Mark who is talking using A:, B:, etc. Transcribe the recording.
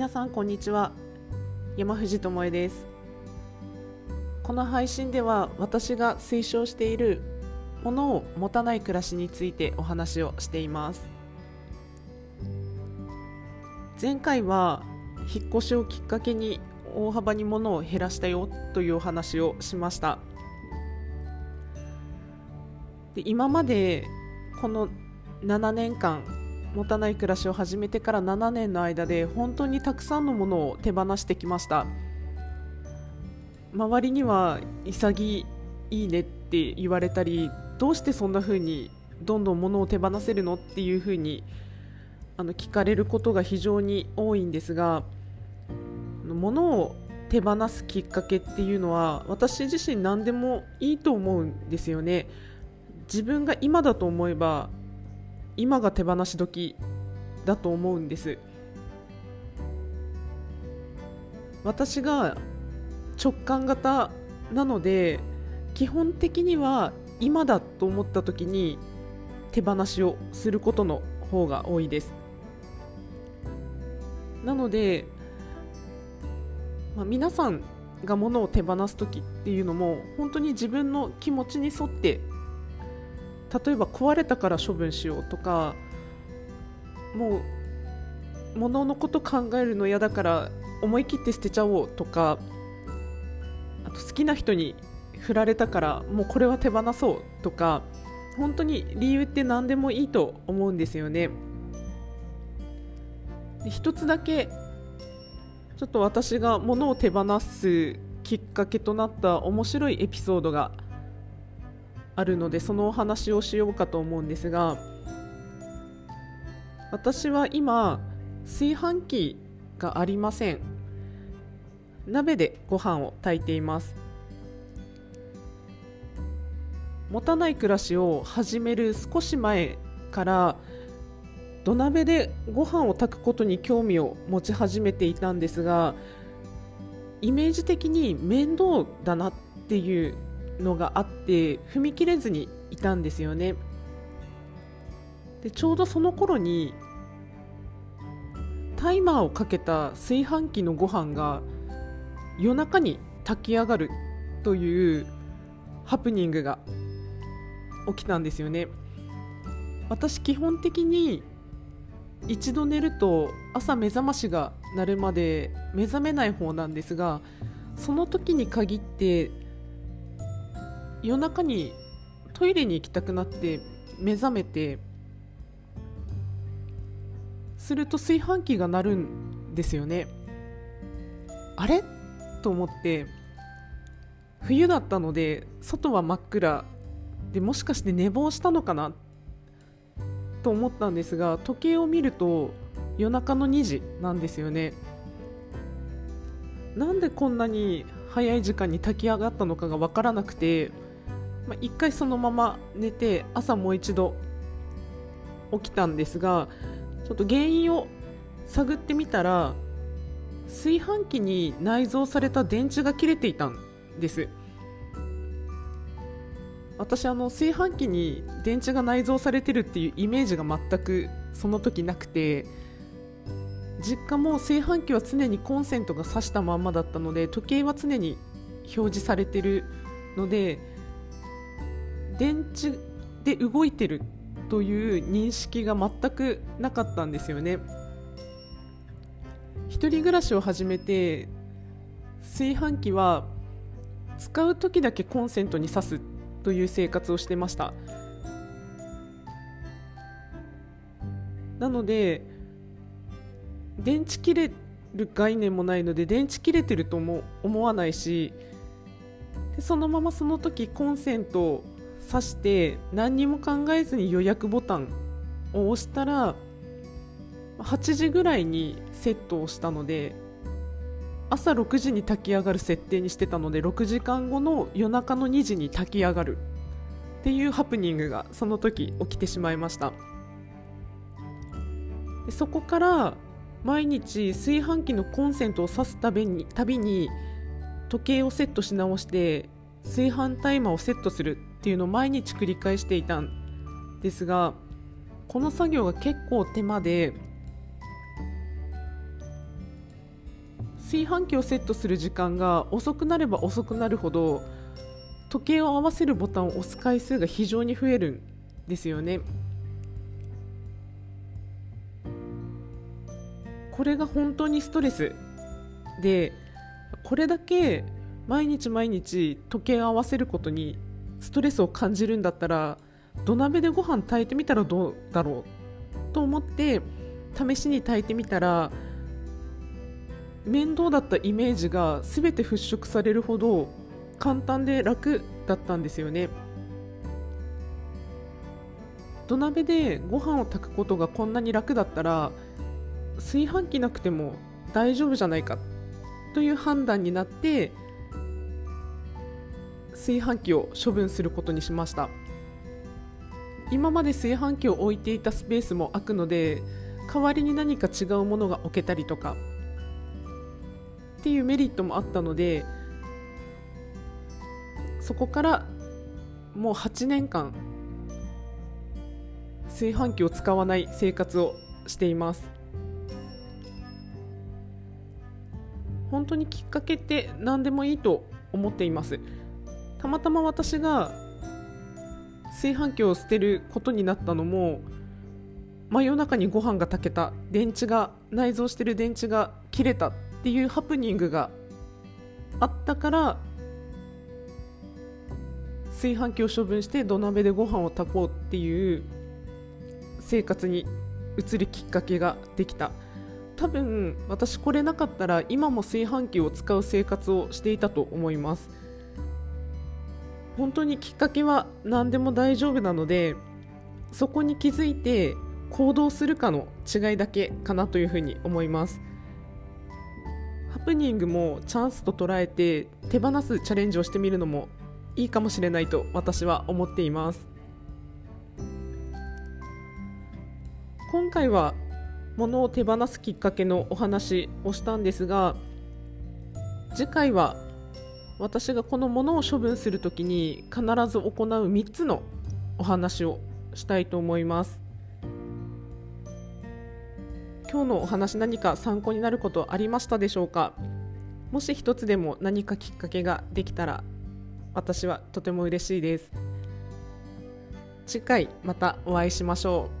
A: 皆さんこんにちは。山藤智恵です。この配信では私が推奨しているものを持たない暮らしについてお話をしています。前回は引っ越しをきっかけに大幅に物を減らしたよというお話をしました。で今までこの7年間持たない暮らしを始めてから7年の間で本当にたくさんのものを手放してきました。周りには潔いいねって言われたりどうしてそんな風にどんどん物を手放せるの？っていう風にあの聞かれることが非常に多いんですが物を手放すきっかけっていうのは私自身何でもいいと思うんですよね。自分が今だと思えば今が手放し時だと思うんです。私が直感型なので基本的には今だと思った時に手放しをすることの方が多いです。なので、まあ、皆さんが物を手放す時っていうのも本当に自分の気持ちに沿って例えば壊れたから処分しようとかもう物のこと考えるの嫌だから思い切って捨てちゃおうとかあと好きな人に振られたからもうこれは手放そうとか本当に理由って何でもいいと思うんですよね。で一つだけちょっと私が物を手放すきっかけとなった面白いエピソードがあるのでそのお話をしようかと思うんですが私は今炊飯器がありません。鍋でご飯を炊いています。持たない暮らしを始める少し前から土鍋でご飯を炊くことに興味を持ち始めていたんですがイメージ的に面倒だなっていうのがあって踏み切れずにいたんですよね。でちょうどその頃にタイマーをかけた炊飯器のご飯が夜中に炊き上がるというハプニングが起きたんですよね。私基本的に一度寝ると朝目覚ましが鳴るまで目覚めない方なんですがその時に限って夜中にトイレに行きたくなって目覚めてすると炊飯器が鳴るんですよね。あれ？と思って冬だったので外は真っ暗でもしかして寝坊したのかな？と思ったんですが時計を見ると夜中の2時なんですよね。なんでこんなに早い時間に炊き上がったのかが分からなくてまあ、1回そのまま寝て朝もう一度起きたんですがちょっと原因を探ってみたら炊飯器に内蔵された電池が切れていたんです。私あの炊飯器に電池が内蔵されてるっていうイメージが全くその時なくて実家も炊飯器は常にコンセントが挿したまんまだったので時計は常に表示されてるので電池で動いてるという認識が全くなかったんですよね。一人暮らしを始めて炊飯器は使う時だけコンセントに挿すという生活をしてました。なので電池切れる概念もないので電池切れてるとも思わないしでそのままその時コンセント刺して何にも考えずに予約ボタンを押したら8時ぐらいにセットをしたので朝6時に炊き上がる設定にしてたので6時間後の夜中の2時に炊き上がる。っていうハプニングがその時起きてしまいました。でそこから毎日炊飯器のコンセントを挿すたびにたびに時計をセットし直して炊飯タイマーをセットするっていうのを毎日繰り返していたんですがこの作業が結構手間で炊飯器をセットする時間が遅くなれば遅くなるほど時計を合わせるボタンを押す回数が非常に増えるんですよね。これが本当にストレスでこれだけ毎日毎日時計を合わせることにストレスを感じるんだったら土鍋でご飯炊いてみたらどうだろうと思って試しに炊いてみたら面倒だったイメージが全て払拭されるほど簡単で楽だったんですよね。土鍋でご飯を炊くことがこんなに楽だったら炊飯器なくても大丈夫じゃないかという判断になって炊飯器を処分することにしました。今まで炊飯器を置いていたスペースも空くので代わりに何か違うものが置けたりとかっていうメリットもあったのでそこからもう8年間炊飯器を使わない生活をしています。本当にきっかけって何でもいいと思っています。たまたま私が炊飯器を捨てることになったのも真夜中にご飯が炊けた電池が内蔵してる電池が切れたっていうハプニングがあったから炊飯器を処分して土鍋でご飯を炊こうっていう生活に移るきっかけができた。多分私これなかったら今も炊飯器を使う生活をしていたと思います。本当にきっかけは何でも大丈夫なのでそこに気づいて行動するかの違いだけかなというふうに思います。ハプニングもチャンスと捉えて手放すチャレンジをしてみるのもいいかもしれないと私は思っています。今回は物を手放すきっかけのお話をしたんですが次回は私がこのものを処分するときに必ず行う3つのお話をしたいと思います。今日のお話何か参考になることありましたでしょうか？もし一つでも何かきっかけができたら私はとても嬉しいです。次回またお会いしましょう。